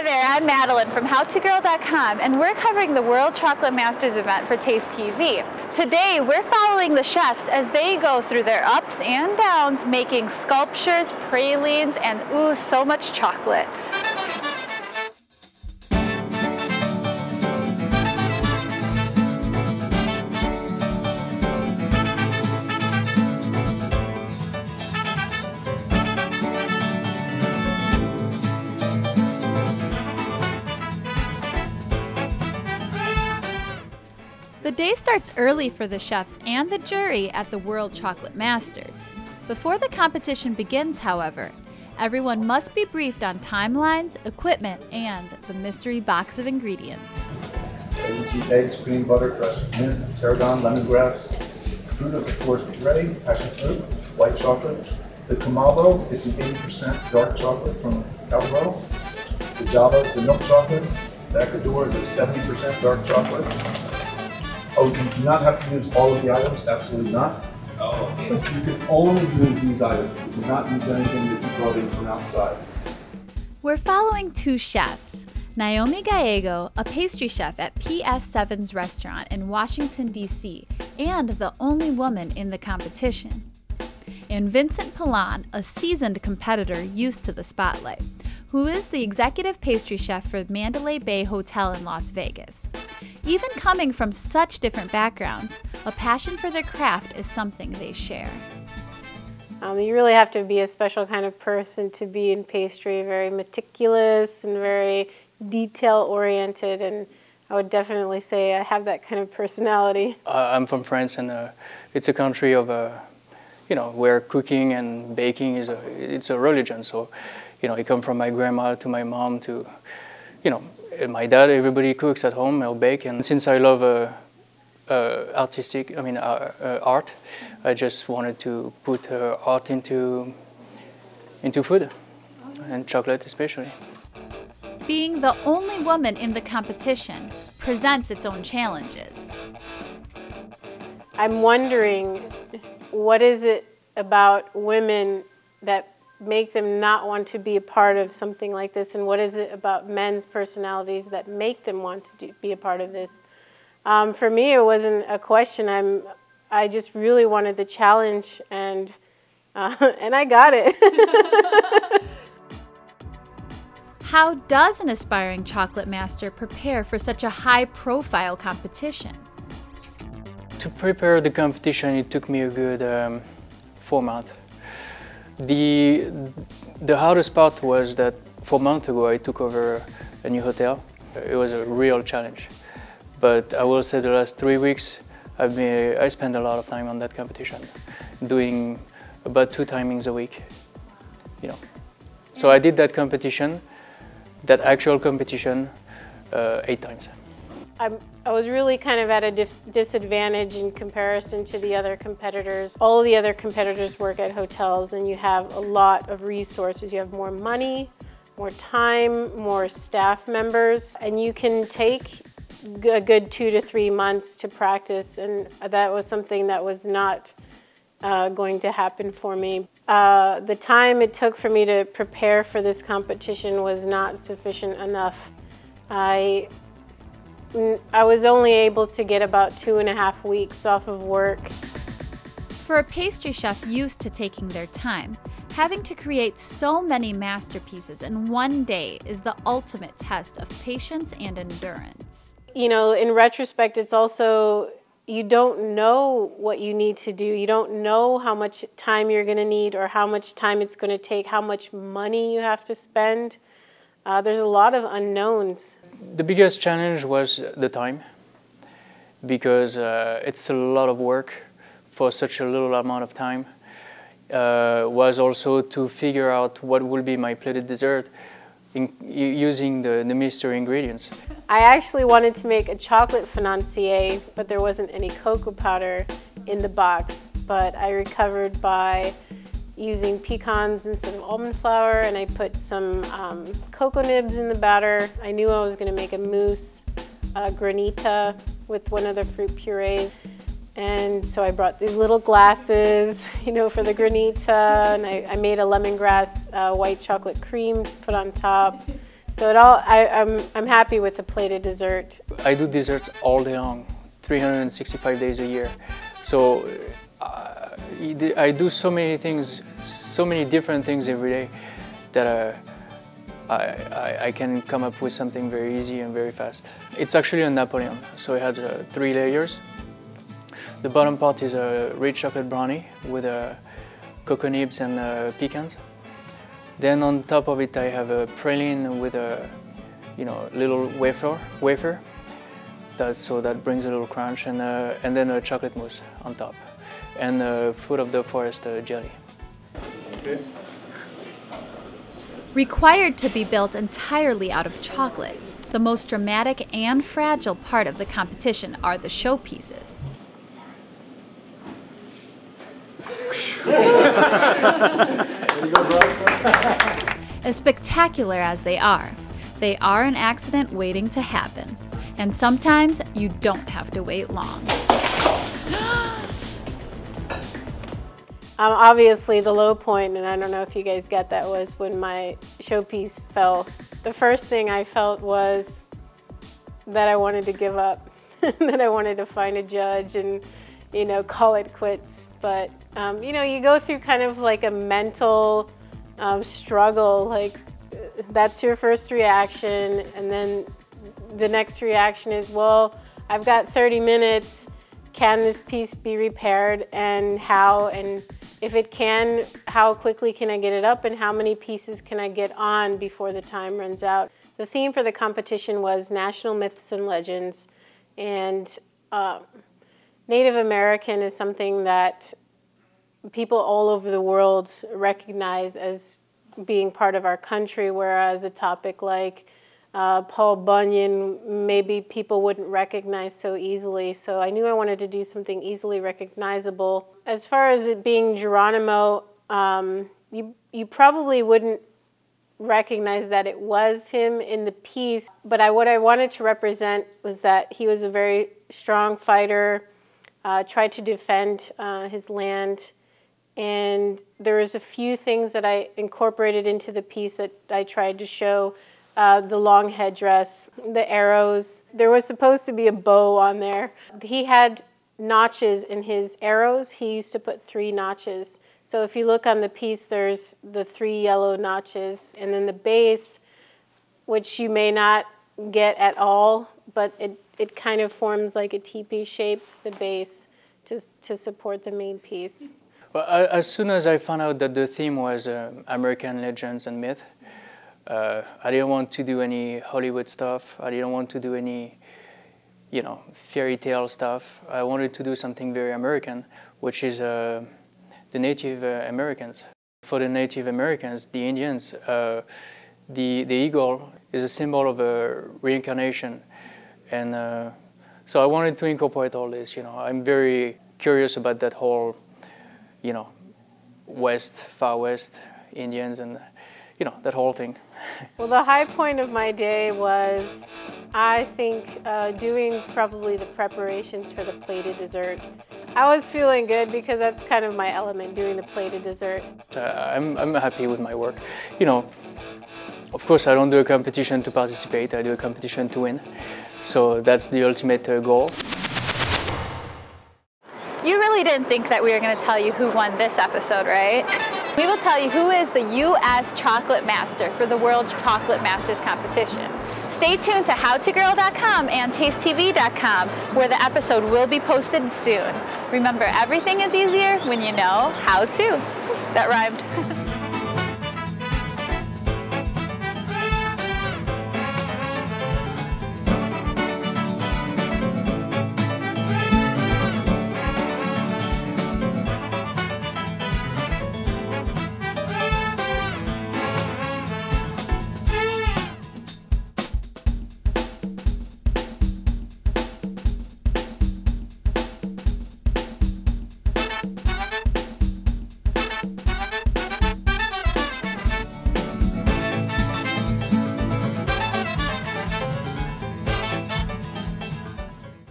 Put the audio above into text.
Hi there, I'm Madeline from HowToGirl.com, and we're covering the World Chocolate Masters event for Taste TV. Today, we're following the chefs as they go through their ups and downs, making sculptures, pralines, and ooh, so much chocolate. The day starts early for the chefs and the jury at the World Chocolate Masters. Before the competition begins, however, everyone must be briefed on timelines, equipment, and the mystery box of ingredients. eggs, cream butter, fresh mint, tarragon, lemongrass. Fruit, of course, ready, passion fruit, white chocolate. The Kumabo is an 80% dark chocolate from Callebaut. The Java is the milk chocolate. The Ecuador is a 70% dark chocolate. Oh, you do not have to use all of the items, absolutely not. Oh, okay. But you can only use these items. You cannot use anything that you brought in from outside. We're following two chefs. Naomi Gallego, a pastry chef at PS7's restaurant in Washington, D.C., and the only woman in the competition. And Vincent Pilon, a seasoned competitor used to the spotlight, who is the executive pastry chef for Mandalay Bay Hotel in Las Vegas. Even coming from such different backgrounds, a passion for their craft is something they share. Um, you really have to be a special kind of person to be in pastry, very meticulous and very detail oriented. And I would definitely say I have that kind of personality. Uh, I'm from France, and uh, it's a country of, uh, you know, where cooking and baking is a it's a religion. So, you know, I come from my grandma to my mom to, you know, my dad, everybody cooks at home, I'll bake. And since I love uh, uh, artistic, I mean uh, uh art, I just wanted to put uh, art into into food, and chocolate especially. Being the only woman in the competition presents its own challenges. I'm wondering, what is it about women that make them not want to be a part of something like this, and what is it about men's personalities that make them want to do, be a part of this? Um, for me, it wasn't a question. I'm, I just really wanted the challenge, and uh, and I got it. How does an aspiring chocolate master prepare for such a high-profile competition? To prepare the competition, it took me a good um, four months the, the hardest part was that four months ago I took over a new hotel. It was a real challenge. But I will say the last three weeks I've been, I spent a lot of time on that competition, doing about two timings a week. You know. So I did that competition, that actual competition, uh, eight times. I'm, I was really kind of at a dis disadvantage in comparison to the other competitors. All the other competitors work at hotels and you have a lot of resources. You have more money, more time, more staff members, and you can take a good two to three months to practice and that was something that was not uh, going to happen for me. Uh, the time it took for me to prepare for this competition was not sufficient enough. I I was only able to get about two and a half weeks off of work. For a pastry chef used to taking their time, having to create so many masterpieces in one day is the ultimate test of patience and endurance. You know, in retrospect, it's also you don't know what you need to do. You don't know how much time you're going to need or how much time it's going to take, how much money you have to spend. Uh, there's a lot of unknowns. The biggest challenge was the time because uh, it's a lot of work for such a little amount of time. Uh, was also to figure out what will be my plated dessert in, using the, the mystery ingredients. I actually wanted to make a chocolate financier, but there wasn't any cocoa powder in the box. But I recovered by using pecans instead of almond flour and I put some um, cocoa nibs in the batter. I knew I was going to make a mousse uh, granita with one of the fruit purees. And so I brought these little glasses, you know, for the granita, and I, I made a lemongrass uh, white chocolate cream to put on top. So it all, I, I'm, I'm happy with the plated dessert. I do desserts all day long, 365 days a year. So I do so many things, so many different things every day that uh, I, I, I, can come up with something very easy and very fast. It's actually a Napoleon, so it has uh, three layers. The bottom part is a rich chocolate brownie with uh, cocoa nibs and uh, pecans. Then on top of it, I have a praline with a, you know, little wafer, wafer. That, so that brings a little crunch, and, uh, and then a chocolate mousse on top, and uh, fruit of the forest jelly. Okay. Required to be built entirely out of chocolate, the most dramatic and fragile part of the competition are the showpieces. as spectacular as they are, they are an accident waiting to happen. And sometimes you don't have to wait long. Um, obviously, the low point, and I don't know if you guys get that, was when my showpiece fell. The first thing I felt was that I wanted to give up, that I wanted to find a judge and, you know, call it quits. But, um, you know, you go through kind of like a mental um, struggle. Like, that's your first reaction, and then the next reaction is, well, I've got 30 minutes. Can this piece be repaired, and how? And if it can, how quickly can I get it up, and how many pieces can I get on before the time runs out? The theme for the competition was national myths and legends, and uh, Native American is something that people all over the world recognize as being part of our country, whereas a topic like uh, Paul Bunyan, maybe people wouldn't recognize so easily. So I knew I wanted to do something easily recognizable. As far as it being Geronimo, um, you, you probably wouldn't recognize that it was him in the piece, but I, what I wanted to represent was that he was a very strong fighter, uh, tried to defend uh, his land, and there was a few things that I incorporated into the piece that I tried to show. Uh, the long headdress, the arrows. There was supposed to be a bow on there. He had notches in his arrows. He used to put three notches. So if you look on the piece, there's the three yellow notches, and then the base, which you may not get at all, but it, it kind of forms like a teepee shape, the base, to, to support the main piece. Well, as soon as I found out that the theme was uh, American legends and myth, uh, I didn't want to do any Hollywood stuff. I didn't want to do any, you know, fairy tale stuff. I wanted to do something very American, which is uh, the Native uh, Americans. For the Native Americans, the Indians, uh, the the eagle is a symbol of a reincarnation, and uh, so I wanted to incorporate all this. You know, I'm very curious about that whole you know, West, Far West Indians and, you know, that whole thing. well, the high point of my day was, I think, uh, doing probably the preparations for the plated dessert. I was feeling good because that's kind of my element, doing the plated dessert. Uh, I'm, I'm happy with my work. You know, of course, I don't do a competition to participate, I do a competition to win. So that's the ultimate uh, goal. Didn't think that we were going to tell you who won this episode, right? We will tell you who is the U.S. Chocolate Master for the World Chocolate Masters competition. Stay tuned to howtogirl.com and tastetv.com where the episode will be posted soon. Remember, everything is easier when you know how to. That rhymed.